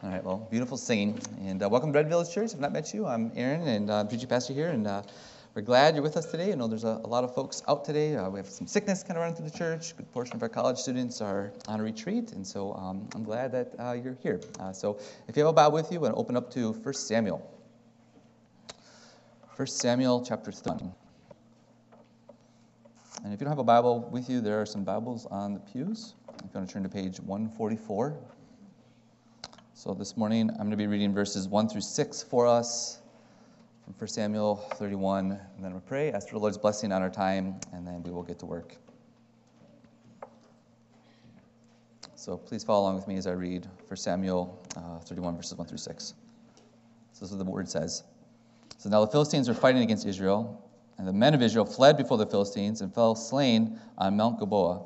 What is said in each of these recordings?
All right, well, beautiful singing. And uh, welcome to Red Village Church. I've not met you. I'm Aaron, and uh, I'm preaching pastor here. And uh, we're glad you're with us today. I know there's a, a lot of folks out today. Uh, we have some sickness kind of running through the church. A good portion of our college students are on a retreat. And so um, I'm glad that uh, you're here. Uh, so if you have a Bible with you, I'm going to open up to 1 Samuel. 1 Samuel chapter 13. And if you don't have a Bible with you, there are some Bibles on the pews. If you want to turn to page 144. So this morning, I'm going to be reading verses 1 through 6 for us from 1 Samuel 31. And then we'll pray, ask for the Lord's blessing on our time, and then we will get to work. So please follow along with me as I read 1 Samuel uh, 31, verses 1 through 6. So this is what the word says. So now the Philistines were fighting against Israel, and the men of Israel fled before the Philistines and fell slain on Mount Gilboa.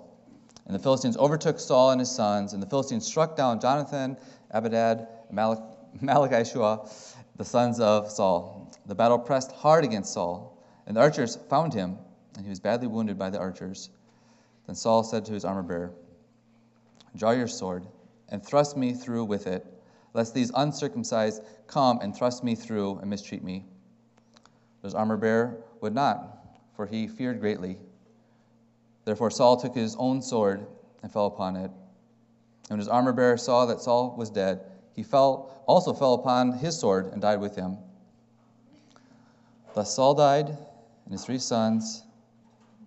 And the Philistines overtook Saul and his sons, and the Philistines struck down Jonathan Abinadab, Malach- Malchishua, the sons of Saul. The battle pressed hard against Saul, and the archers found him, and he was badly wounded by the archers. Then Saul said to his armor bearer, Draw your sword, and thrust me through with it, lest these uncircumcised come and thrust me through and mistreat me. But his armor bearer would not, for he feared greatly. Therefore Saul took his own sword and fell upon it. And when his armor bearer saw that Saul was dead, he fell, also fell upon his sword and died with him. Thus Saul died, and his three sons,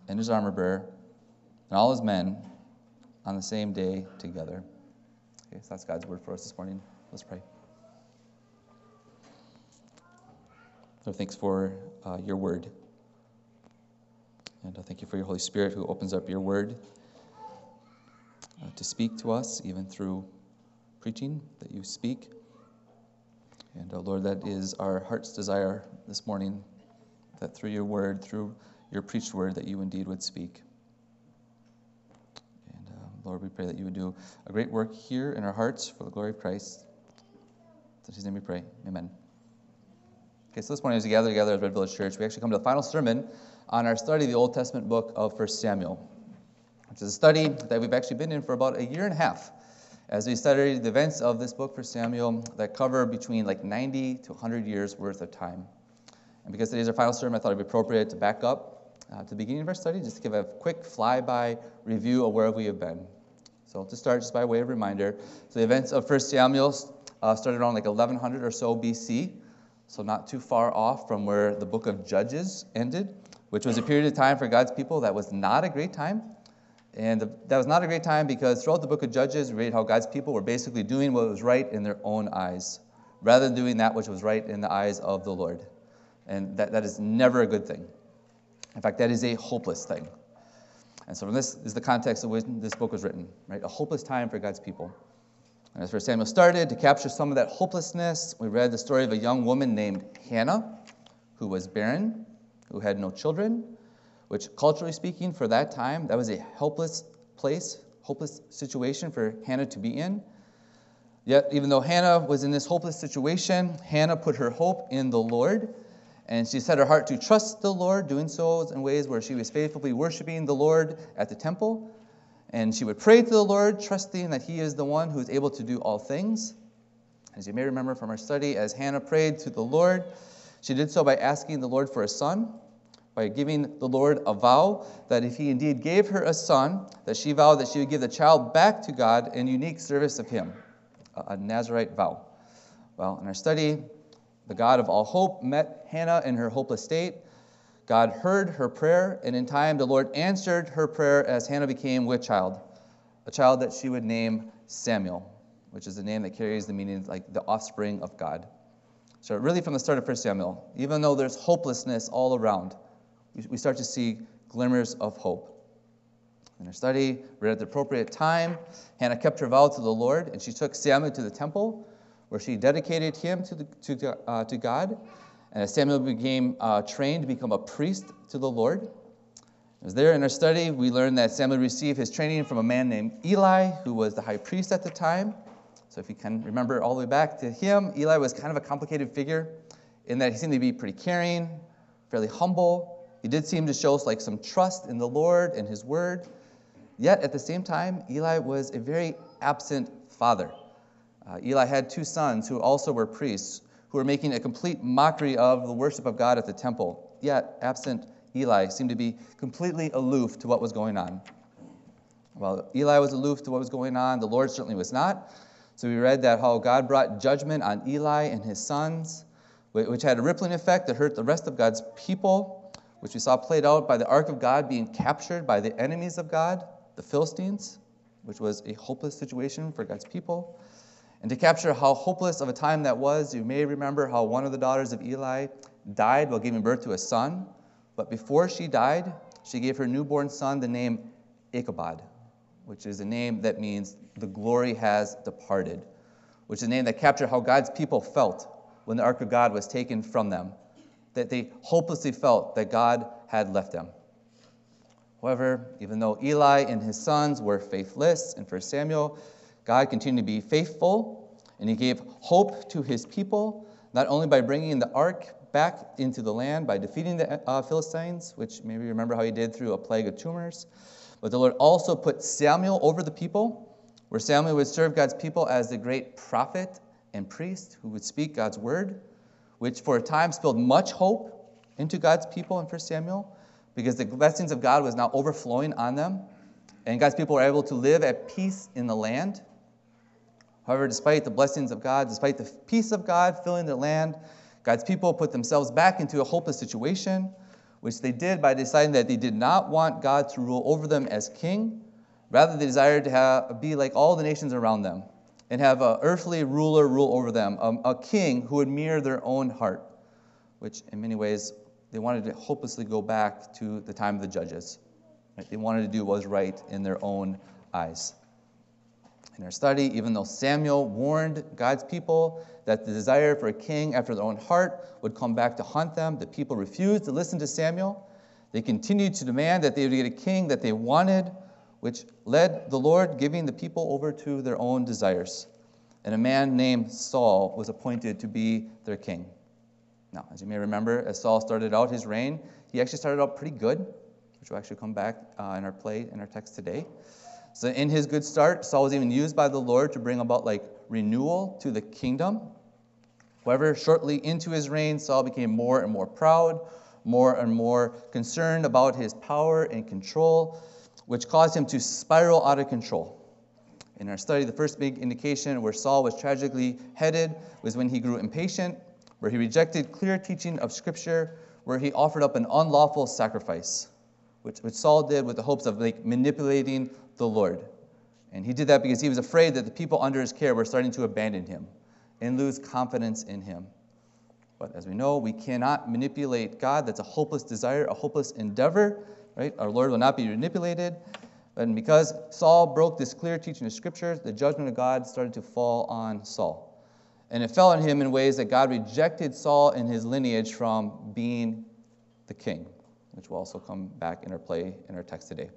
and his armor bearer, and all his men on the same day together. Okay, so that's God's word for us this morning. Let's pray. So thanks for uh, your word. And uh, thank you for your Holy Spirit who opens up your word uh, to speak to us, even through preaching that you speak. And uh, Lord, that is our heart's desire this morning, that through your word, through your preached word, that you indeed would speak. And uh, Lord, we pray that you would do a great work here in our hearts for the glory of Christ. In his name we pray. Amen. Okay, so this morning as we gather together at Red Village Church, we actually come to the final sermon on our study of the Old Testament book of 1 Samuel which is a study that we've actually been in for about a year and a half as we studied the events of this book for Samuel that cover between like 90 to 100 years worth of time. And because today's our final sermon, I thought it'd be appropriate to back up uh, to the beginning of our study, just to give a quick flyby review of where we have been. So to start, just by way of reminder, so the events of 1 Samuel uh, started around like 1100 or so BC, so not too far off from where the book of Judges ended, which was a period of time for God's people that was not a great time. And that was not a great time because throughout the book of Judges, we read how God's people were basically doing what was right in their own eyes, rather than doing that which was right in the eyes of the Lord. And that, that is never a good thing. In fact, that is a hopeless thing. And so, this is the context of which this book was written, right? A hopeless time for God's people. And as First Samuel started, to capture some of that hopelessness, we read the story of a young woman named Hannah, who was barren, who had no children, which, culturally speaking, for that time, that was a helpless place, hopeless situation for Hannah to be in. Yet, even though Hannah was in this hopeless situation, Hannah put her hope in the Lord, and she set her heart to trust the Lord, doing so in ways where she was faithfully worshiping the Lord at the temple. And she would pray to the Lord, trusting that He is the one who is able to do all things. As you may remember from our study, as Hannah prayed to the Lord, she did so by asking the Lord for a son by giving the Lord a vow that if he indeed gave her a son, that she vowed that she would give the child back to God in unique service of him, a Nazarite vow. Well, in our study, the God of all hope met Hannah in her hopeless state. God heard her prayer, and in time the Lord answered her prayer as Hannah became with child, a child that she would name Samuel, which is a name that carries the meaning like the offspring of God. So, really, from the start of 1 Samuel, even though there's hopelessness all around, we start to see glimmers of hope. In her study, read at the appropriate time, Hannah kept her vow to the Lord, and she took Samuel to the temple, where she dedicated him to, the, to, uh, to God. And Samuel became uh, trained to become a priest to the Lord, as there in our study, we learned that Samuel received his training from a man named Eli, who was the high priest at the time. So if you can remember all the way back to him, Eli was kind of a complicated figure in that he seemed to be pretty caring, fairly humble, he did seem to show like some trust in the Lord and his word. Yet at the same time, Eli was a very absent father. Uh, Eli had two sons who also were priests, who were making a complete mockery of the worship of God at the temple. Yet, absent Eli seemed to be completely aloof to what was going on. While Eli was aloof to what was going on, the Lord certainly was not. So we read that how God brought judgment on Eli and his sons, which had a rippling effect that hurt the rest of God's people, which we saw played out by the ark of God being captured by the enemies of God, the Philistines, which was a hopeless situation for God's people. And to capture how hopeless of a time that was, you may remember how one of the daughters of Eli died while giving birth to a son. But before she died, she gave her newborn son the name Ichabod, which is a name that means the glory has departed, which is a name that captured how God's people felt when the ark of God was taken from them, that they hopelessly felt that God had left them. However, even though Eli and his sons were faithless in 1 Samuel, God continued to be faithful, and he gave hope to his people, not only by bringing the ark back into the land by defeating the uh, Philistines, which maybe you remember how he did through a plague of tumors. But the Lord also put Samuel over the people, where Samuel would serve God's people as the great prophet and priest who would speak God's word, which for a time spilled much hope into God's people in 1 Samuel, because the blessings of God was now overflowing on them, and God's people were able to live at peace in the land. However, despite the blessings of God, despite the peace of God filling the land, God's people put themselves back into a hopeless situation, which they did by deciding that they did not want God to rule over them as king. Rather, they desired to have, be like all the nations around them and have an earthly ruler rule over them, a, a king who would mirror their own heart, which in many ways they wanted to hopelessly go back to the time of the judges. Right? They wanted to do what was right in their own eyes in our study, even though Samuel warned God's people that the desire for a king after their own heart would come back to haunt them, the people refused to listen to Samuel. They continued to demand that they would get a king that they wanted, which led the Lord giving the people over to their own desires. And a man named Saul was appointed to be their king. Now, as you may remember, as Saul started out his reign, he actually started out pretty good, which will actually come back uh, in our play in our text today. So, in his good start, Saul was even used by the Lord to bring about like renewal to the kingdom. However, shortly into his reign, Saul became more and more proud, more and more concerned about his power and control, which caused him to spiral out of control. In our study, the first big indication where Saul was tragically headed was when he grew impatient, where he rejected clear teaching of Scripture, where he offered up an unlawful sacrifice, which, which Saul did with the hopes of like manipulating the Lord. And he did that because he was afraid that the people under his care were starting to abandon him and lose confidence in him. But as we know, we cannot manipulate God. That's a hopeless desire, a hopeless endeavor, right? Our Lord will not be manipulated. And because Saul broke this clear teaching of Scripture, the judgment of God started to fall on Saul. And it fell on him in ways that God rejected Saul and his lineage from being the king, which will also come back in our play in our text today.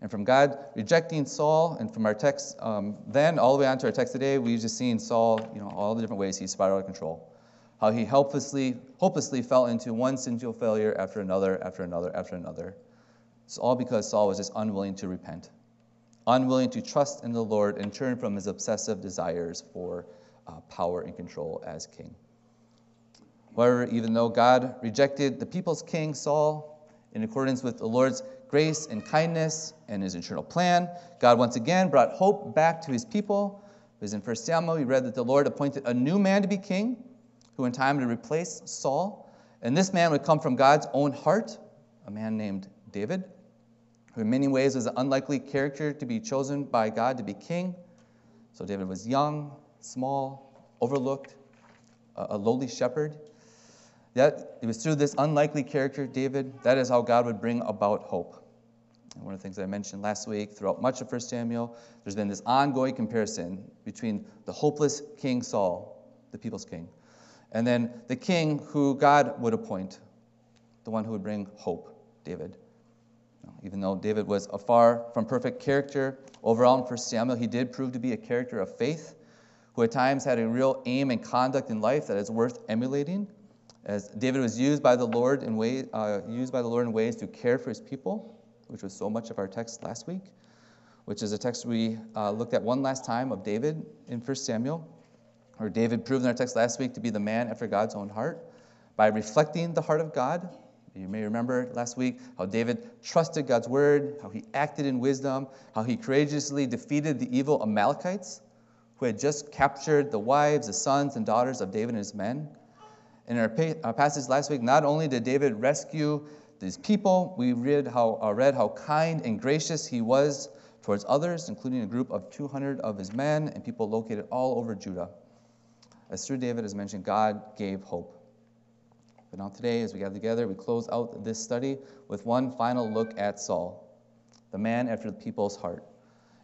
And from God rejecting Saul, and from our text um, then all the way on to our text today, we've just seen Saul, you know, all the different ways he spiraled out of control. How he helplessly, hopelessly fell into one sinful failure after another, after another, after another. It's all because Saul was just unwilling to repent, unwilling to trust in the Lord and turn from his obsessive desires for uh, power and control as king. However, even though God rejected the people's king, Saul, in accordance with the Lord's grace and kindness and his eternal plan, God once again brought hope back to his people. Because in 1 Samuel, we read that the Lord appointed a new man to be king, who in time would replace Saul. And this man would come from God's own heart, a man named David, who in many ways was an unlikely character to be chosen by God to be king. So David was young, small, overlooked, a lowly shepherd. Yet it was through this unlikely character, David, that is how God would bring about hope. And one of the things I mentioned last week, throughout much of 1 Samuel, there's been this ongoing comparison between the hopeless King Saul, the people's king, and then the king who God would appoint, the one who would bring hope, David. Even though David was a far from perfect character, overall in 1 Samuel, he did prove to be a character of faith, who at times had a real aim and conduct in life that is worth emulating. As David was used by the Lord in way, uh, used by the Lord in ways to care for his people, which was so much of our text last week. which is a text we uh, looked at one last time of David in 1 Samuel, where David proved in our text last week to be the man after God's own heart by reflecting the heart of God. You may remember last week how David trusted God's word, how he acted in wisdom, how he courageously defeated the evil Amalekites who had just captured the wives, the sons, and daughters of David and his men. In our, our passage last week, not only did David rescue these people, we read how, uh, read how kind and gracious he was towards others, including a group of 200 of his men and people located all over Judah. As through David, as mentioned, God gave hope. But now, today, as we gather together, we close out this study with one final look at Saul, the man after the people's heart.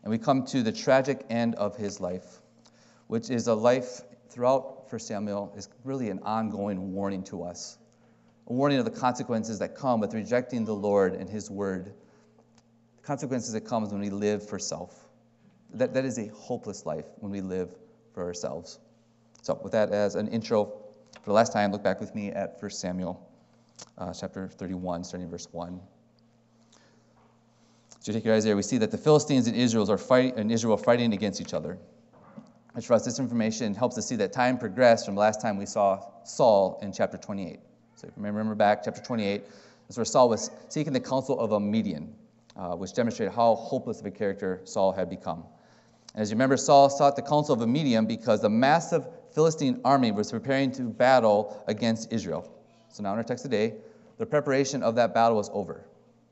And we come to the tragic end of his life, which is a life throughout 1 Samuel, is really an ongoing warning to us. A warning of the consequences that come with rejecting the Lord and his word the consequences that comes when we live for self. That, that is a hopeless life when we live for ourselves. So, with that as an intro, for the last time, look back with me at 1 Samuel uh, chapter 31, starting verse 1. So, you take your eyes there, we see that the Philistines and Israel are, fight, and Israel fighting against each other. And for us, this information helps us see that time progressed from the last time we saw Saul in chapter 28. So, if you remember back, chapter 28, that's where Saul was seeking the counsel of a median uh, which demonstrated how hopeless of a character Saul had become. And as you remember, Saul sought the counsel of a medium because the massive Philistine army was preparing to battle against Israel. So now in our text today, the preparation of that battle was over.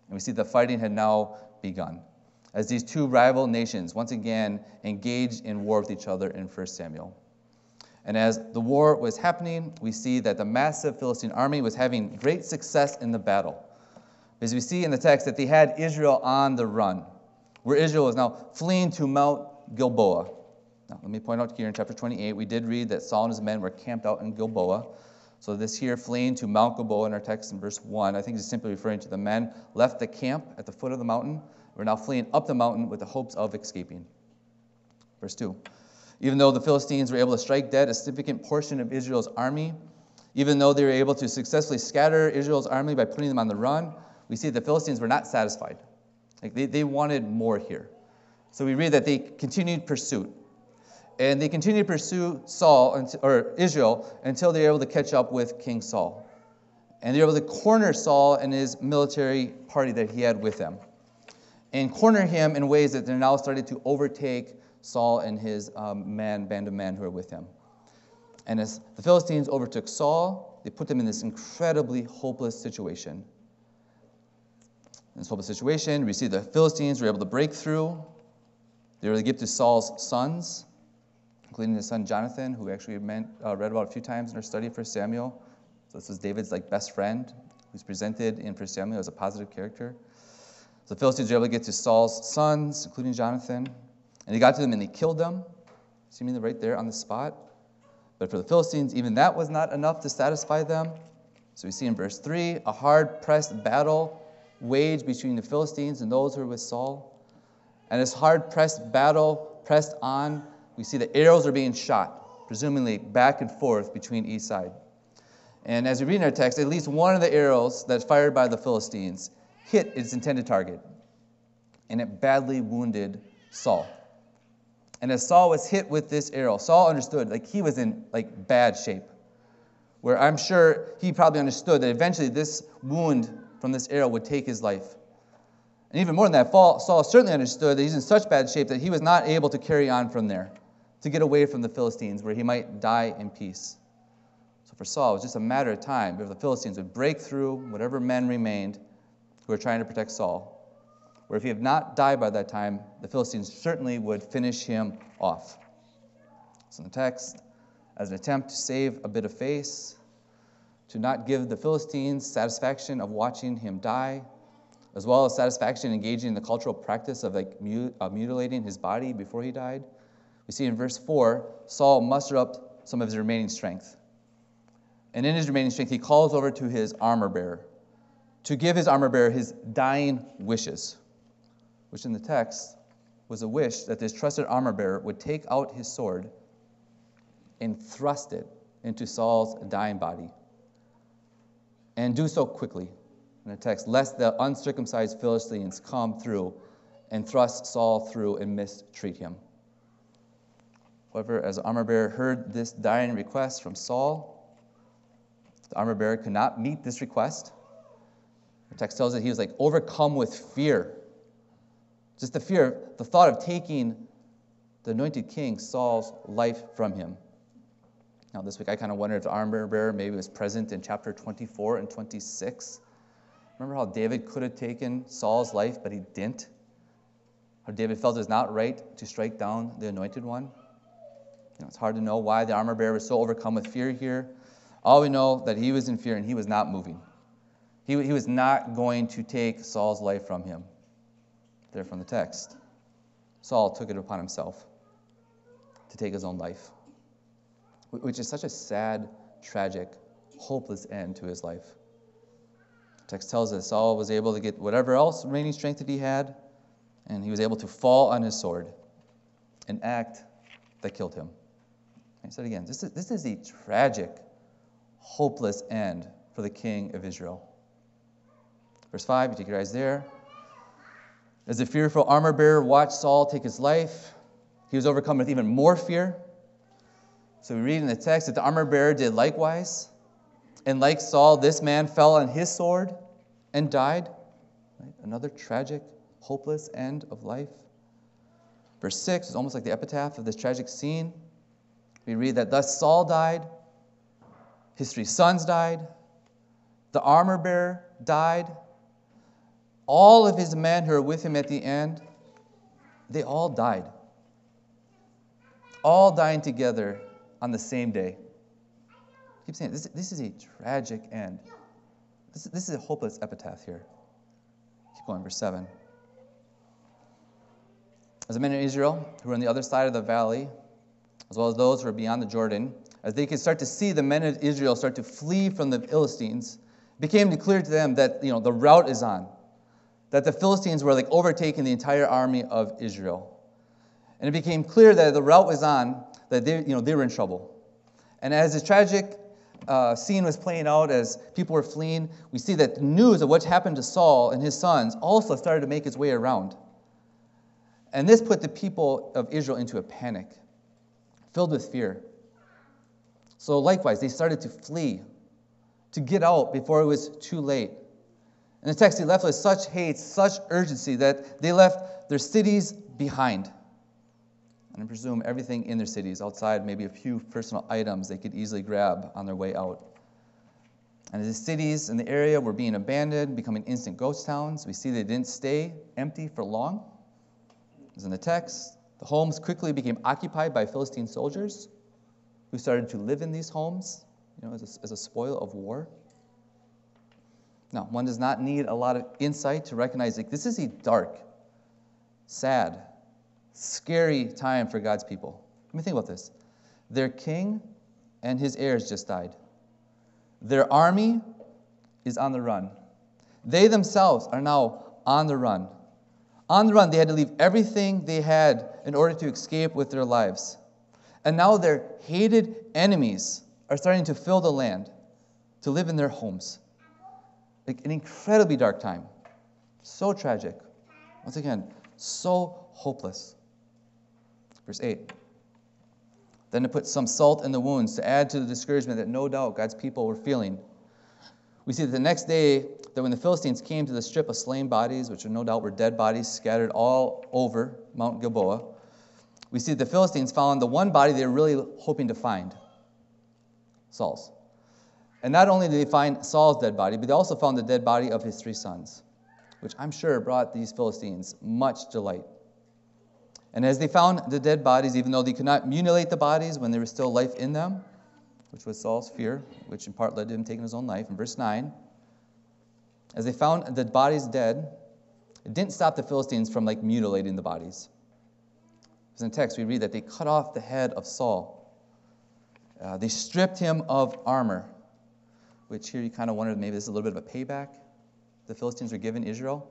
And we see the fighting had now begun as these two rival nations once again engaged in war with each other in 1 Samuel. And as the war was happening, we see that the massive Philistine army was having great success in the battle. As we see in the text that they had Israel on the run, where Israel is now fleeing to Mount Gilboa. Now, let me point out here in chapter 28, we did read that Saul and his men were camped out in Gilboa. So, this here, fleeing to Mount Gilboa in our text in verse 1, I think is simply referring to the men left the camp at the foot of the mountain. We're now fleeing up the mountain with the hopes of escaping. Verse 2. Even though the Philistines were able to strike dead a significant portion of Israel's army, even though they were able to successfully scatter Israel's army by putting them on the run, we see the Philistines were not satisfied. Like they, they wanted more here. So we read that they continued pursuit. And they continued to pursue Saul, or Israel, until they were able to catch up with King Saul. And they were able to corner Saul and his military party that he had with them. And corner him in ways that they're now starting to overtake Saul and his um, man, band of men who are with him. And as the Philistines overtook Saul, they put them in this incredibly hopeless situation. In this hopeless situation, we see the Philistines were able to break through. They were able to give to Saul's sons, including his son Jonathan, who we actually uh, read about a few times in our study for Samuel. So this was David's like best friend, who's presented in 1 Samuel as a positive character. So the Philistines were able to get to Saul's sons, including Jonathan, and they got to them and they killed them, seemingly right there on the spot. But for the Philistines, even that was not enough to satisfy them. So we see in verse 3 a hard pressed battle waged between the Philistines and those who were with Saul. And this hard pressed battle pressed on, we see the arrows are being shot, presumably back and forth between each side. And as we read in our text, at least one of the arrows that's fired by the Philistines hit its intended target, and it badly wounded Saul. And as Saul was hit with this arrow, Saul understood like he was in like bad shape. Where I'm sure he probably understood that eventually this wound from this arrow would take his life. And even more than that, Saul certainly understood that he's in such bad shape that he was not able to carry on from there, to get away from the Philistines, where he might die in peace. So for Saul, it was just a matter of time before the Philistines would break through whatever men remained who were trying to protect Saul. Where if he had not died by that time, the Philistines certainly would finish him off. So in the text, as an attempt to save a bit of face, to not give the Philistines satisfaction of watching him die, as well as satisfaction in engaging in the cultural practice of like uh, mutilating his body before he died. We see in verse 4, Saul mustered up some of his remaining strength. And in his remaining strength, he calls over to his armor bearer to give his armor bearer his dying wishes, which in the text was a wish that this trusted armor bearer would take out his sword and thrust it into Saul's dying body and do so quickly in the text, lest the uncircumcised Philistines come through and thrust Saul through and mistreat him. However, as armor bearer heard this dying request from Saul, the armor bearer could not meet this request. The text tells us he was like overcome with fear. Just the fear, the thought of taking the anointed king Saul's life from him. Now, this week I kind of wondered if the armor bearer maybe was present in chapter 24 and 26. Remember how David could have taken Saul's life, but he didn't? How David felt it was not right to strike down the anointed one? You know, it's hard to know why the armor bearer was so overcome with fear here. All we know that he was in fear and he was not moving. He, he was not going to take Saul's life from him. There from the text. Saul took it upon himself to take his own life, which is such a sad, tragic, hopeless end to his life. The text tells us Saul was able to get whatever else remaining strength that he had, and he was able to fall on his sword, an act that killed him. I said again, this is, this is a tragic, hopeless end for the king of Israel. Verse 5, you take your eyes there. As the fearful armor bearer watched Saul take his life, he was overcome with even more fear. So we read in the text that the armor bearer did likewise. And like Saul, this man fell on his sword and died. Right? Another tragic, hopeless end of life. Verse 6 is almost like the epitaph of this tragic scene. We read that thus Saul died, his three sons died, the armor bearer died, all of his men who were with him at the end, they all died. All dying together on the same day. I keep saying this, this is a tragic end. This, this is a hopeless epitaph here. Keep going, verse 7. As the men of Israel who were on the other side of the valley as well as those who are beyond the Jordan, as they could start to see the men of Israel start to flee from the Philistines, it became clear to them that you know the rout is on, that the Philistines were like overtaking the entire army of Israel. And it became clear that the rout was on, that they, you know, they were in trouble. And as this tragic uh, scene was playing out, as people were fleeing, we see that news of what happened to Saul and his sons also started to make its way around. And this put the people of Israel into a panic filled with fear. So, likewise, they started to flee, to get out before it was too late. In the text, they left with such hate, such urgency, that they left their cities behind. And I presume everything in their cities, outside maybe a few personal items they could easily grab on their way out. And as the cities in the area were being abandoned, becoming instant ghost towns. We see they didn't stay empty for long. As in the text, the homes quickly became occupied by Philistine soldiers who started to live in these homes you know, as, a, as a spoil of war. Now, one does not need a lot of insight to recognize that this is a dark, sad, scary time for God's people. Let me think about this. Their king and his heirs just died. Their army is on the run. They themselves are now on the run. On the run, they had to leave everything they had in order to escape with their lives. And now their hated enemies are starting to fill the land, to live in their homes. Like an incredibly dark time. So tragic. Once again, so hopeless. Verse 8. Then to put some salt in the wounds to add to the discouragement that no doubt God's people were feeling. We see that the next day, that when the Philistines came to the strip of slain bodies, which no doubt were dead bodies scattered all over Mount Gilboa, we see the Philistines found the one body they were really hoping to find Saul's. And not only did they find Saul's dead body, but they also found the dead body of his three sons, which I'm sure brought these Philistines much delight. And as they found the dead bodies, even though they could not mutilate the bodies when there was still life in them, which was Saul's fear, which in part led to him taking his own life, in verse 9, as they found the bodies dead, it didn't stop the Philistines from like mutilating the bodies. Because in the text we read that they cut off the head of Saul. Uh, they stripped him of armor, which here you kind of wonder maybe this is a little bit of a payback the Philistines were giving Israel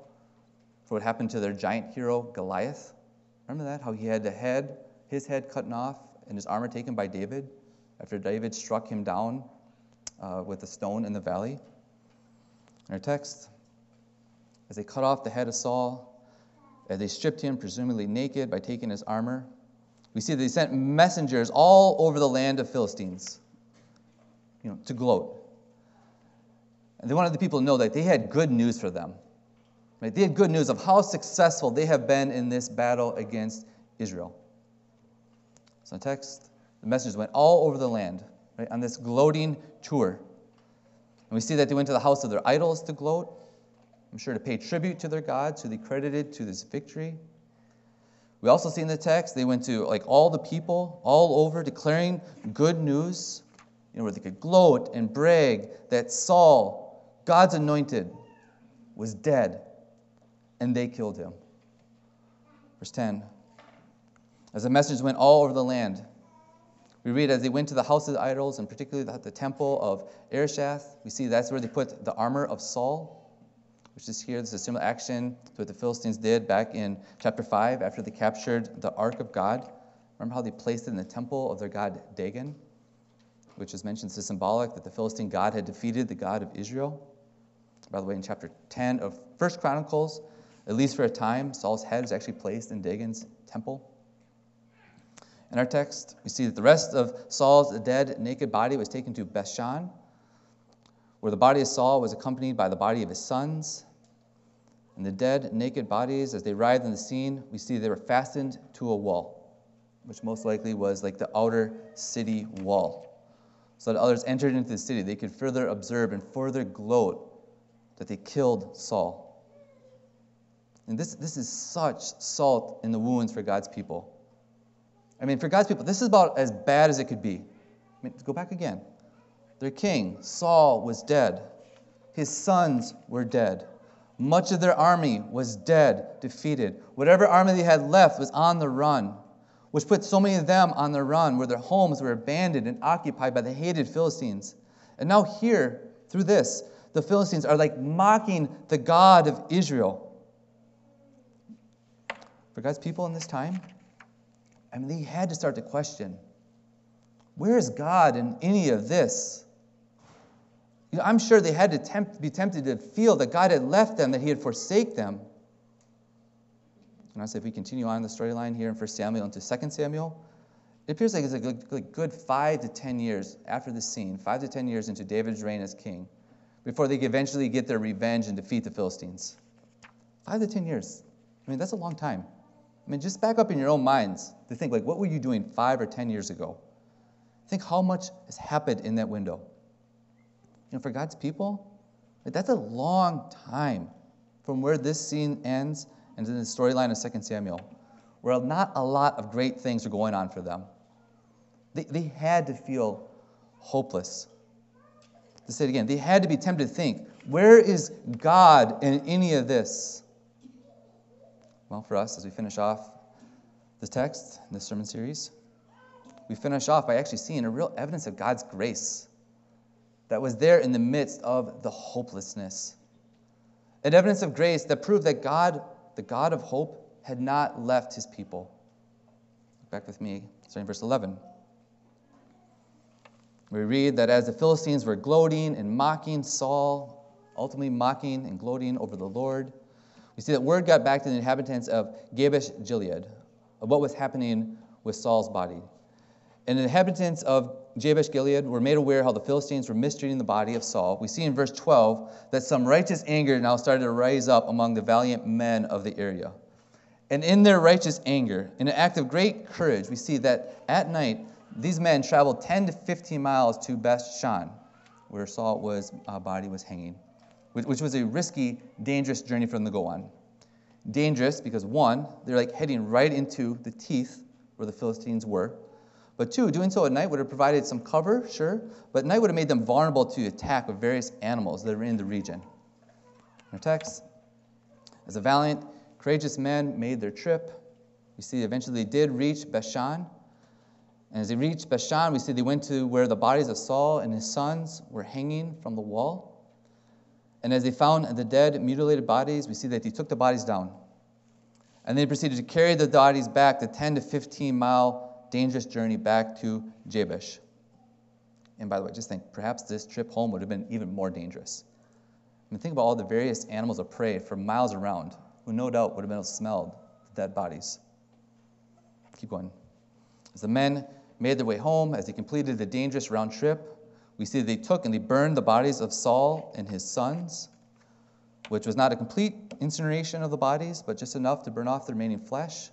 for what happened to their giant hero Goliath. Remember that? How he had the head, his head cut off, and his armor taken by David after David struck him down uh, with a stone in the valley. In our text, as they cut off the head of Saul, As they stripped him, presumably naked, by taking his armor. We see that they sent messengers all over the land of Philistines, you know, to gloat. And they wanted the people to know that they had good news for them. Right? They had good news of how successful they have been in this battle against Israel. So, the text, the messengers went all over the land right, on this gloating tour. And we see that they went to the house of their idols to gloat. I'm sure to pay tribute to their gods who they credited to this victory. We also see in the text they went to like all the people all over declaring good news, you know, where they could gloat and brag that Saul, God's anointed, was dead, and they killed him. Verse 10. As the message went all over the land, we read as they went to the house of the idols, and particularly the, the temple of Ashtaroth, we see that's where they put the armor of Saul which is here. This is a similar action to what the Philistines did back in chapter 5 after they captured the ark of God. Remember how they placed it in the temple of their god Dagon, which is mentioned as symbolic that the Philistine god had defeated the God of Israel. By the way, in chapter 10 of First Chronicles, at least for a time, Saul's head was actually placed in Dagon's temple. In our text, we see that the rest of Saul's dead, naked body was taken to Bethshan, where the body of Saul was accompanied by the body of his sons and the dead, naked bodies, as they arrived in the scene, we see they were fastened to a wall, which most likely was like the outer city wall. So that others entered into the city, they could further observe and further gloat that they killed Saul. And this, this is such salt in the wounds for God's people. I mean, for God's people, this is about as bad as it could be. I mean, go back again. Their king, Saul, was dead. His sons were dead. Much of their army was dead, defeated. Whatever army they had left was on the run, which put so many of them on the run, where their homes were abandoned and occupied by the hated Philistines. And now, here, through this, the Philistines are like mocking the God of Israel. For God's people in this time, I mean, they had to start to question where is God in any of this? You know, I'm sure they had to tempt, be tempted to feel that God had left them, that He had forsaken them. And I say, if we continue on the storyline here in 1 Samuel into 2 Samuel, it appears like it's a good, good five to 10 years after this scene, five to 10 years into David's reign as king, before they eventually get their revenge and defeat the Philistines. Five to 10 years. I mean, that's a long time. I mean, just back up in your own minds to think, like, what were you doing five or 10 years ago? Think how much has happened in that window. You know, for God's people, that's a long time from where this scene ends and in the storyline of 2 Samuel, where not a lot of great things are going on for them. They, they had to feel hopeless. To say it again, they had to be tempted to think, where is God in any of this? Well, for us, as we finish off the text, this sermon series, we finish off by actually seeing a real evidence of God's grace that was there in the midst of the hopelessness. An evidence of grace that proved that God, the God of hope, had not left his people. Back with me, starting in verse 11. We read that as the Philistines were gloating and mocking Saul, ultimately mocking and gloating over the Lord, we see that word got back to the inhabitants of Jabesh Gilead of what was happening with Saul's body. And the inhabitants of Jabesh Gilead were made aware how the Philistines were mistreating the body of Saul. We see in verse 12 that some righteous anger now started to rise up among the valiant men of the area. And in their righteous anger, in an act of great courage, we see that at night these men traveled 10 to 15 miles to Beth Shan, where Saul's uh, body was hanging, which, which was a risky, dangerous journey for them to go on. Dangerous because, one, they're like heading right into the teeth where the Philistines were. But two, doing so at night would have provided some cover, sure, but night would have made them vulnerable to attack of various animals that are in the region. Our text, as a valiant, courageous men made their trip, we see eventually they did reach Bashan. And as they reached Bashan, we see they went to where the bodies of Saul and his sons were hanging from the wall. And as they found the dead, mutilated bodies, we see that they took the bodies down. And they proceeded to carry the bodies back the 10 to 15 mile dangerous journey back to Jabesh. And by the way, just think, perhaps this trip home would have been even more dangerous. I mean, think about all the various animals of prey for miles around who no doubt would have been smelled the dead bodies. Keep going. As the men made their way home, as they completed the dangerous round trip, we see that they took and they burned the bodies of Saul and his sons, which was not a complete incineration of the bodies, but just enough to burn off the remaining flesh.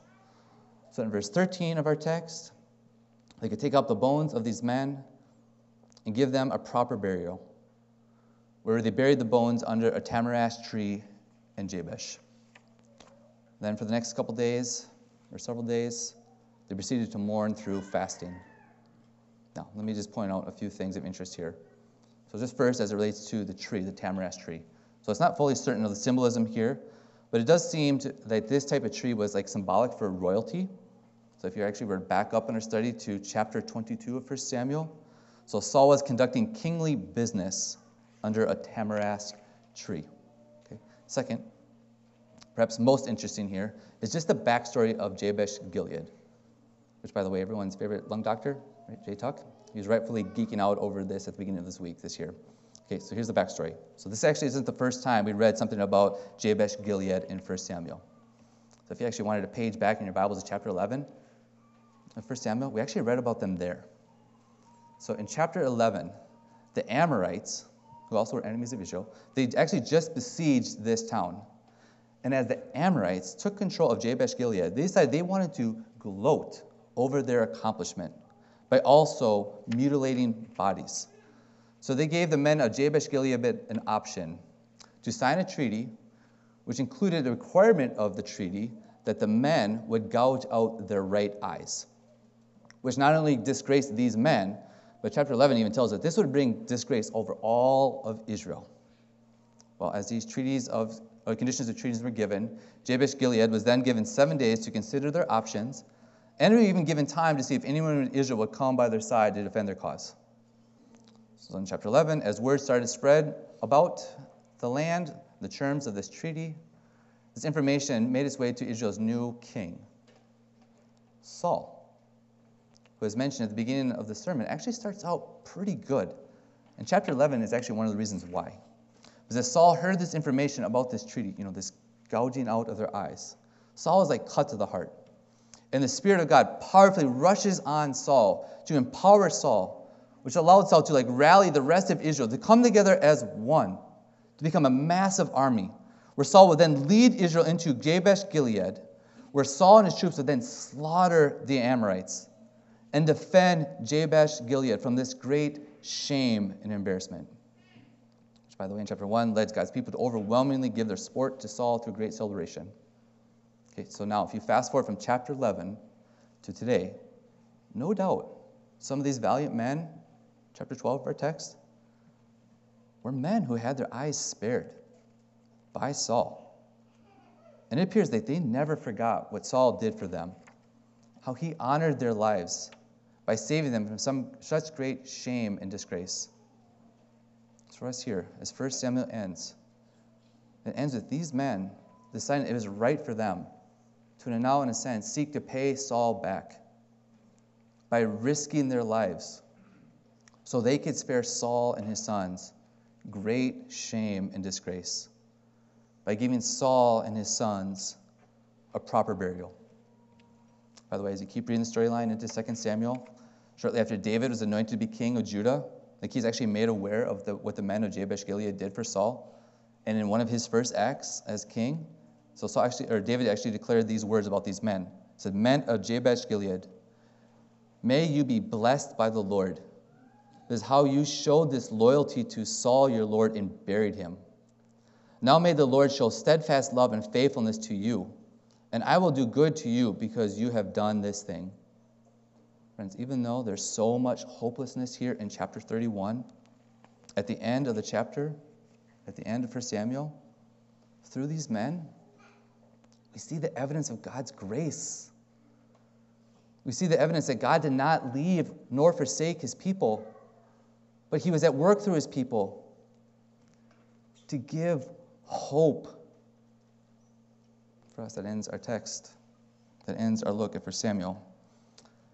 So in verse 13 of our text, they could take up the bones of these men and give them a proper burial, where they buried the bones under a tamarisk tree in Jabesh. Then, for the next couple days, or several days, they proceeded to mourn through fasting. Now, let me just point out a few things of interest here. So, just first, as it relates to the tree, the tamarisk tree. So, it's not fully certain of the symbolism here, but it does seem to, that this type of tree was like symbolic for royalty. So, if you actually were back up in our study to chapter 22 of 1 Samuel, so Saul was conducting kingly business under a tamarisk tree. Okay. Second, perhaps most interesting here, is just the backstory of Jabesh Gilead, which, by the way, everyone's favorite lung doctor, right, Jay Tuck, he was rightfully geeking out over this at the beginning of this week, this year. Okay, so here's the backstory. So this actually isn't the first time we read something about Jabesh Gilead in 1 Samuel. So if you actually wanted a page back in your Bibles to chapter 11 of 1 Samuel, we actually read about them there. So in chapter 11, the Amorites, who also were enemies of Israel, they actually just besieged this town. And as the Amorites took control of Jabesh Gilead, they decided they wanted to gloat over their accomplishment by also mutilating bodies. So they gave the men of Jabesh Gilead an option to sign a treaty, which included the requirement of the treaty that the men would gouge out their right eyes, which not only disgraced these men, but chapter 11 even tells us this would bring disgrace over all of Israel. Well, as these treaties of or conditions of treaties were given, Jabesh Gilead was then given seven days to consider their options, and we were even given time to see if anyone in Israel would come by their side to defend their cause. So in chapter 11, as word started to spread about the land, the terms of this treaty, this information made its way to Israel's new king, Saul who is mentioned at the beginning of the sermon, actually starts out pretty good. And chapter 11 is actually one of the reasons why. Because as Saul heard this information about this treaty, you know, this gouging out of their eyes, Saul is like cut to the heart. And the Spirit of God powerfully rushes on Saul to empower Saul, which allowed Saul to like rally the rest of Israel to come together as one, to become a massive army, where Saul would then lead Israel into Jabesh Gilead, where Saul and his troops would then slaughter the Amorites and defend Jabesh Gilead from this great shame and embarrassment. Which, by the way, in chapter 1, led God's people to overwhelmingly give their support to Saul through great celebration. Okay, so now if you fast forward from chapter 11 to today, no doubt some of these valiant men, chapter 12 of our text, were men who had their eyes spared by Saul. And it appears that they never forgot what Saul did for them, how he honored their lives by saving them from some such great shame and disgrace. It's for us here, as 1 Samuel ends. It ends with these men deciding it was right for them to now, in a sense, seek to pay Saul back by risking their lives so they could spare Saul and his sons great shame and disgrace by giving Saul and his sons a proper burial. By the way, as you keep reading the storyline into 2 Samuel, shortly after David was anointed to be king of Judah, like he's actually made aware of the, what the men of Jabesh Gilead did for Saul. And in one of his first acts as king, so Saul actually, or David actually declared these words about these men. He said, Men of Jabesh Gilead, may you be blessed by the Lord. This is how you showed this loyalty to Saul your Lord and buried him. Now may the Lord show steadfast love and faithfulness to you, and I will do good to you because you have done this thing. Friends, even though there's so much hopelessness here in chapter 31, at the end of the chapter, at the end of 1 Samuel, through these men, we see the evidence of God's grace. We see the evidence that God did not leave nor forsake his people, but he was at work through his people to give hope. For us, that ends our text, that ends our look at 1 Samuel.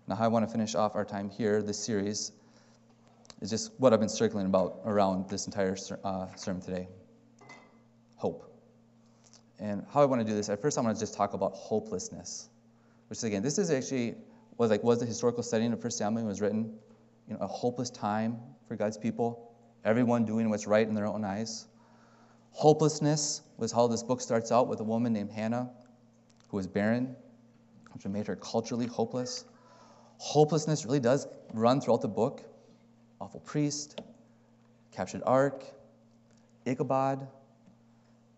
Now, I want to finish off our time here, this series, is just what I've been circling about around this entire uh, sermon today hope. And how I want to do this, at first I want to just talk about hopelessness, which again, this is actually was like was the historical setting of First Samuel was written, you know, a hopeless time for God's people, everyone doing what's right in their own eyes. Hopelessness was how this book starts out with a woman named Hannah who was barren, which made her culturally hopeless. Hopelessness really does run throughout the book. Awful priest, captured ark, Ichabod,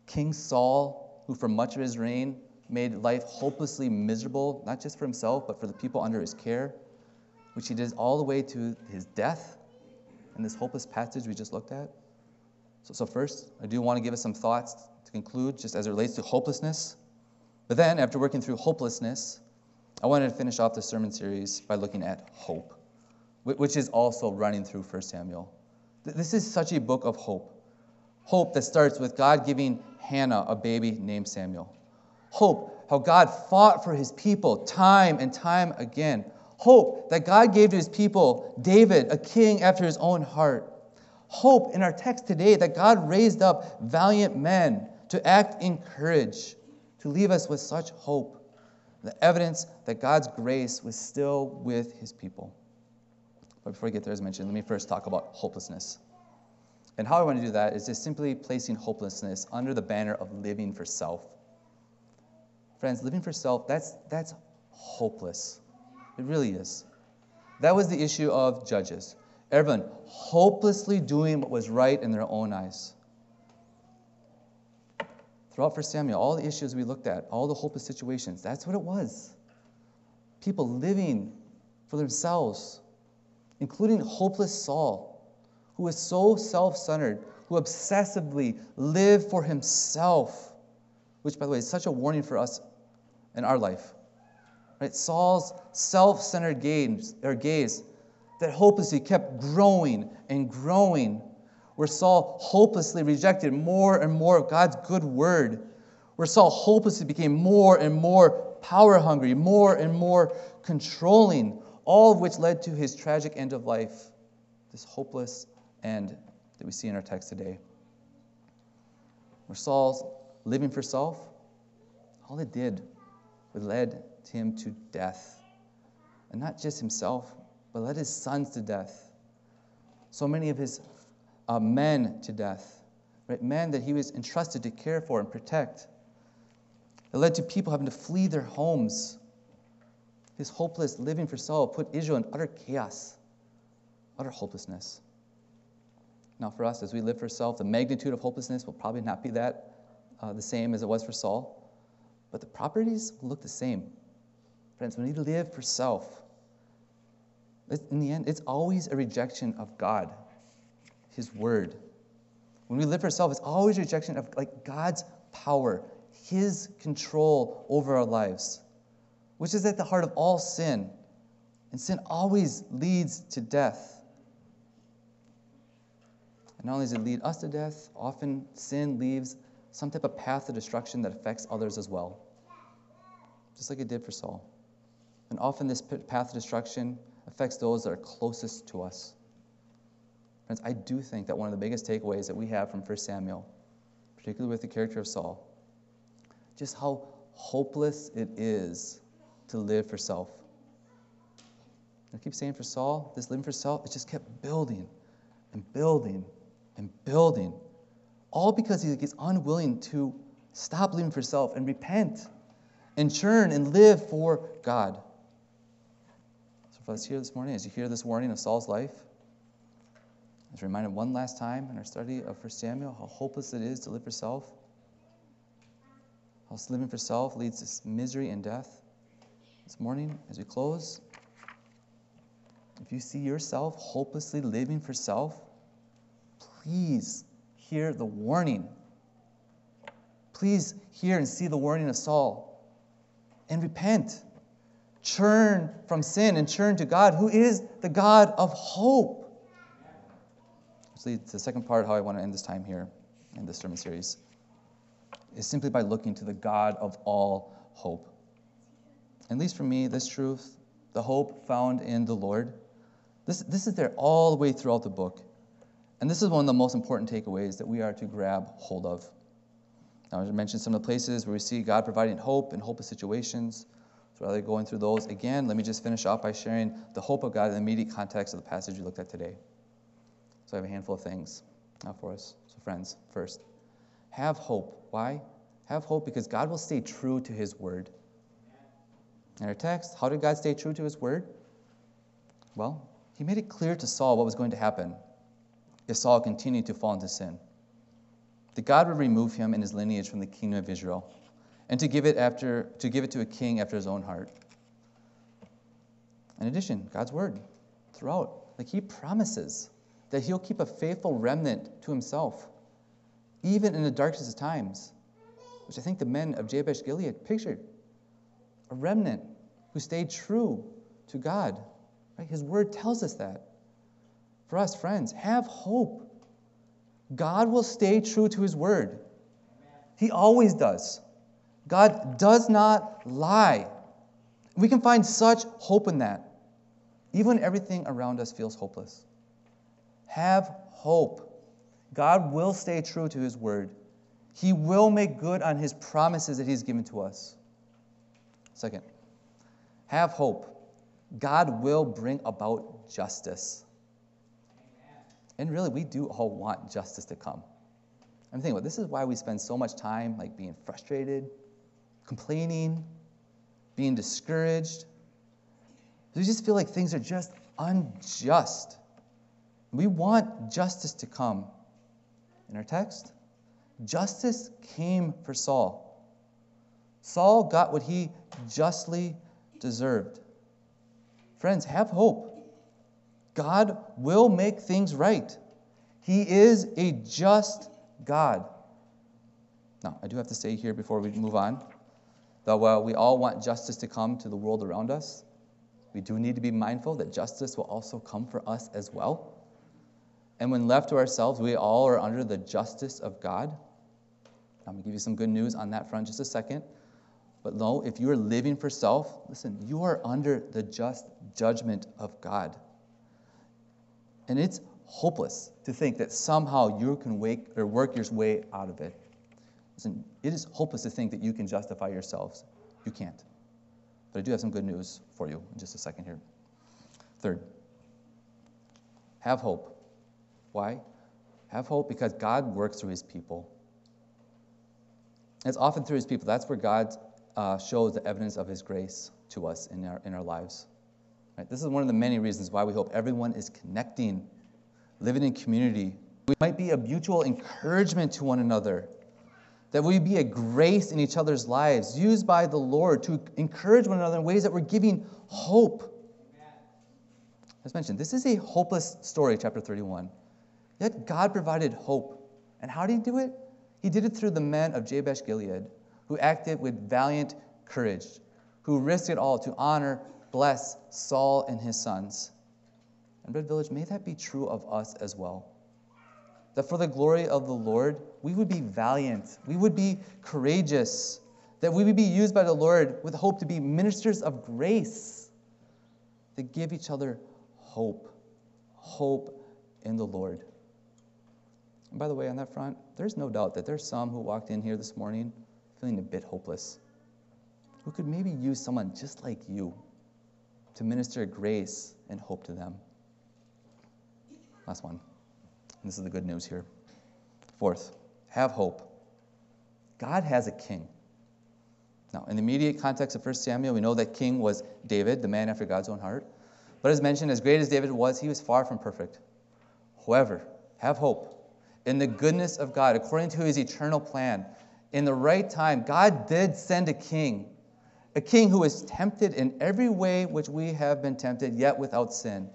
King Saul, who for much of his reign made life hopelessly miserable, not just for himself, but for the people under his care, which he did all the way to his death in this hopeless passage we just looked at. So, so first, I do want to give us some thoughts to conclude, just as it relates to hopelessness. But then, after working through hopelessness, I wanted to finish off the sermon series by looking at hope, which is also running through 1 Samuel. This is such a book of hope. Hope that starts with God giving Hannah a baby named Samuel. Hope, how God fought for his people time and time again. Hope that God gave to his people David, a king after his own heart. Hope in our text today that God raised up valiant men to act in courage, to leave us with such hope. The evidence that God's grace was still with his people. But before we get there, as mentioned, let me first talk about hopelessness. And how I want to do that is just simply placing hopelessness under the banner of living for self. Friends, living for self, that's, that's hopeless. It really is. That was the issue of judges. Everyone hopelessly doing what was right in their own eyes. Throughout 1 Samuel, all the issues we looked at, all the hopeless situations, that's what it was. People living for themselves, including hopeless Saul who is so self centered, who obsessively lived for himself, which, by the way, is such a warning for us in our life. Right? Saul's self centered gaze, or gaze that hopelessly kept growing and growing, where Saul hopelessly rejected more and more of God's good word, where Saul hopelessly became more and more power hungry, more and more controlling, all of which led to his tragic end of life, this hopeless end that we see in our text today. Where Saul's living for self, all it did was led him to death. And not just himself, but led his sons to death. So many of his uh, men to death, right? Men that he was entrusted to care for and protect. It led to people having to flee their homes. His hopeless living for self put Israel in utter chaos, utter hopelessness. Now, for us, as we live for self, the magnitude of hopelessness will probably not be that uh, the same as it was for Saul, but the properties will look the same. Friends, when we live for self, in the end, it's always a rejection of God, His Word. When we live for self, it's always a rejection of like God's power, His control over our lives, which is at the heart of all sin. And sin always leads to death. And not only does it lead us to death, often sin leaves some type of path to destruction that affects others as well, just like it did for Saul. And often this path to destruction affects those that are closest to us. Friends, I do think that one of the biggest takeaways that we have from 1 Samuel, particularly with the character of Saul, just how hopeless it is to live for self. I keep saying for Saul, this living for self, it just kept building and building and building, all because he is unwilling to stop living for self and repent and churn and live for God. So, for us here this morning, as you hear this warning of Saul's life, as reminded one last time in our study of 1 Samuel how hopeless it is to live for self, how living for self leads to misery and death. This morning, as we close, if you see yourself hopelessly living for self, please hear the warning. Please hear and see the warning of Saul and repent. Churn from sin and churn to God, who is the God of hope. Which leads to the second part, how I want to end this time here in this sermon series, is simply by looking to the God of all hope. At least for me, this truth, the hope found in the Lord, this, this is there all the way throughout the book. And this is one of the most important takeaways that we are to grab hold of. Now, I mentioned some of the places where we see God providing hope in hopeless situations. So rather than going through those again, let me just finish off by sharing the hope of God in the immediate context of the passage we looked at today. So I have a handful of things now for us. So, friends, first, have hope. Why? Have hope because God will stay true to his word. In our text, how did God stay true to his word? Well, he made it clear to Saul what was going to happen if Saul continued to fall into sin. That God would remove him and his lineage from the kingdom of Israel and to give it after to give it to a king after his own heart. In addition, God's word throughout, like he promises that he'll keep a faithful remnant to himself, even in the darkest of times, which I think the men of Jabesh Gilead pictured. A remnant who stayed true to God. Right? His word tells us that. For us, friends, have hope. God will stay true to his word. He always does. God does not lie. We can find such hope in that, even when everything around us feels hopeless. Have hope. God will stay true to his word. He will make good on his promises that he's given to us. Second, have hope. God will bring about justice. And really, we do all want justice to come. I'm thinking about this is why we spend so much time like being frustrated, complaining, being discouraged. We just feel like things are just unjust. We want justice to come. In our text, justice came for Saul. Saul got what he justly deserved. Friends, have hope. God will make things right. He is a just God. Now, I do have to say here before we move on that while we all want justice to come to the world around us, we do need to be mindful that justice will also come for us as well. And when left to ourselves, we all are under the justice of God. I'm going to give you some good news on that front just a second. But no, if you are living for self, listen, you are under the just judgment of God. And it's hopeless to think that somehow you can wake or work your way out of it. Listen, it is hopeless to think that you can justify yourselves. You can't. But I do have some good news for you in just a second here. Third, have hope. Why? Have hope because God works through his people. It's often through his people. That's where God uh, shows the evidence of his grace to us in our, in our lives. Right? This is one of the many reasons why we hope everyone is connecting, living in community. We might be a mutual encouragement to one another, that we be a grace in each other's lives, used by the Lord to encourage one another in ways that we're giving hope. As mentioned, this is a hopeless story, chapter 31. Yet God provided hope. And how did He do it? He did it through the men of Jabesh Gilead, who acted with valiant courage, who risked it all to honor bless Saul and his sons. And Red Village, may that be true of us as well. That for the glory of the Lord, we would be valiant, we would be courageous, that we would be used by the Lord with hope to be ministers of grace, that give each other hope, hope in the Lord. And by the way, on that front, there's no doubt that there's some who walked in here this morning feeling a bit hopeless, who could maybe use someone just like you to minister grace and hope to them. Last one. And this is the good news here. Fourth, have hope. God has a king. Now, in the immediate context of 1 Samuel, we know that king was David, the man after God's own heart. But as mentioned, as great as David was, he was far from perfect. However, have hope. In the goodness of God, according to his eternal plan, in the right time, God did send a king a king who was tempted in every way which we have been tempted, yet without sin.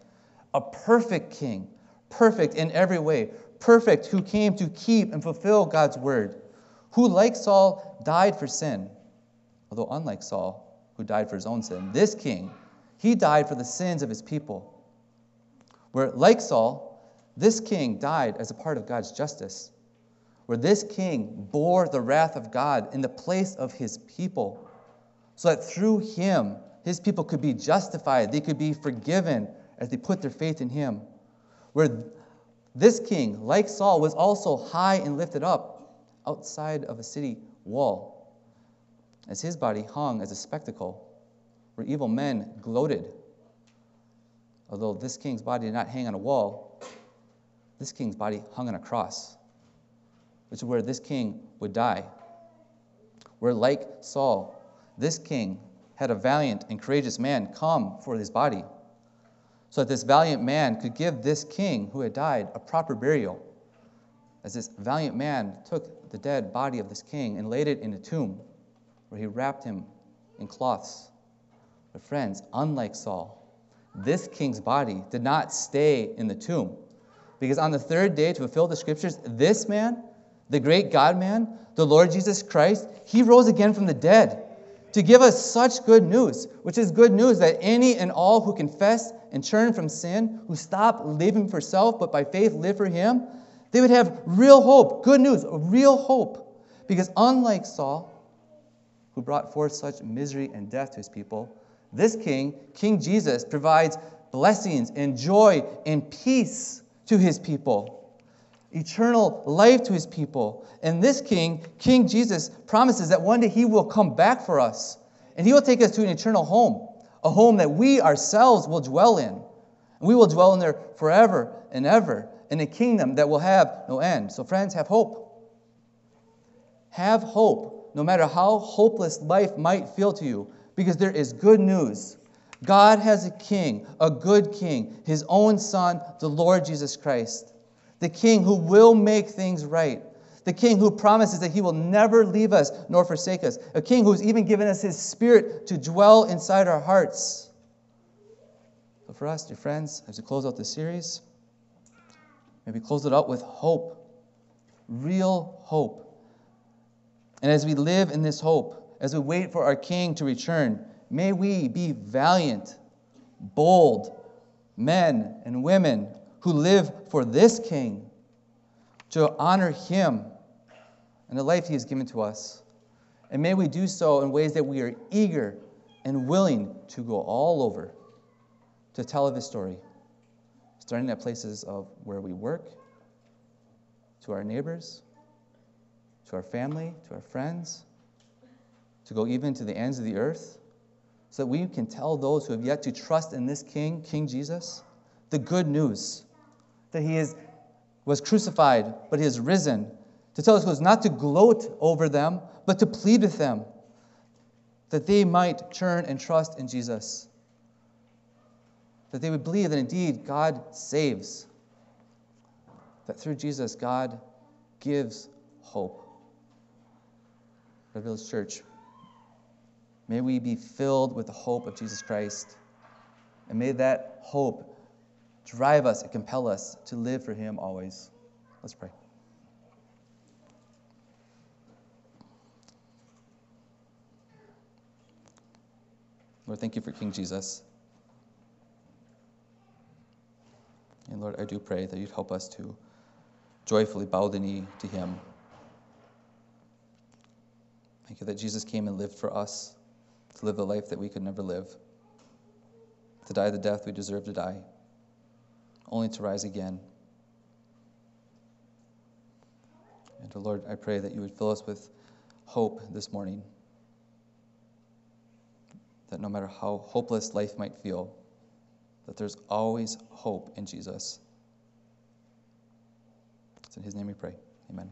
A perfect king, perfect in every way, perfect who came to keep and fulfill God's word, who, like Saul, died for sin. Although, unlike Saul, who died for his own sin, this king, he died for the sins of his people. Where, like Saul, this king died as a part of God's justice. Where this king bore the wrath of God in the place of his people so that through him, his people could be justified, they could be forgiven as they put their faith in him. Where this king, like Saul, was also high and lifted up outside of a city wall, as his body hung as a spectacle, where evil men gloated. Although this king's body did not hang on a wall, this king's body hung on a cross, which is where this king would die. Where, like Saul, this king had a valiant and courageous man come for his body, so that this valiant man could give this king who had died a proper burial. As this valiant man took the dead body of this king and laid it in a tomb, where he wrapped him in cloths. But, friends, unlike Saul, this king's body did not stay in the tomb. Because on the third day, to fulfill the scriptures, this man, the great God man, the Lord Jesus Christ, he rose again from the dead to give us such good news, which is good news that any and all who confess and turn from sin, who stop living for self but by faith live for him, they would have real hope. Good news, real hope. Because unlike Saul, who brought forth such misery and death to his people, this king, King Jesus, provides blessings and joy and peace to his people eternal life to his people. And this king, King Jesus, promises that one day he will come back for us and he will take us to an eternal home, a home that we ourselves will dwell in. We will dwell in there forever and ever in a kingdom that will have no end. So, friends, have hope. Have hope, no matter how hopeless life might feel to you, because there is good news. God has a king, a good king, his own son, the Lord Jesus Christ the King who will make things right, the King who promises that he will never leave us nor forsake us, a King who's even given us his Spirit to dwell inside our hearts. So, for us, dear friends, as we close out this series, maybe close it out with hope, real hope. And as we live in this hope, as we wait for our King to return, may we be valiant, bold men and women who live for this King, to honor him and the life he has given to us. And may we do so in ways that we are eager and willing to go all over to tell of his story, starting at places of where we work, to our neighbors, to our family, to our friends, to go even to the ends of the earth, so that we can tell those who have yet to trust in this King, King Jesus, the good news that he is, was crucified, but he is risen. To tell us not to gloat over them, but to plead with them that they might turn and trust in Jesus. That they would believe that indeed God saves. That through Jesus, God gives hope. Red Village Church, may we be filled with the hope of Jesus Christ. And may that hope drive us and compel us to live for Him always. Let's pray. Lord, thank you for King Jesus. And Lord, I do pray that you'd help us to joyfully bow the knee to Him. Thank you that Jesus came and lived for us, to live the life that we could never live, to die the death we deserve to die only to rise again. And uh, Lord, I pray that you would fill us with hope this morning. That no matter how hopeless life might feel, that there's always hope in Jesus. It's in his name we pray. Amen.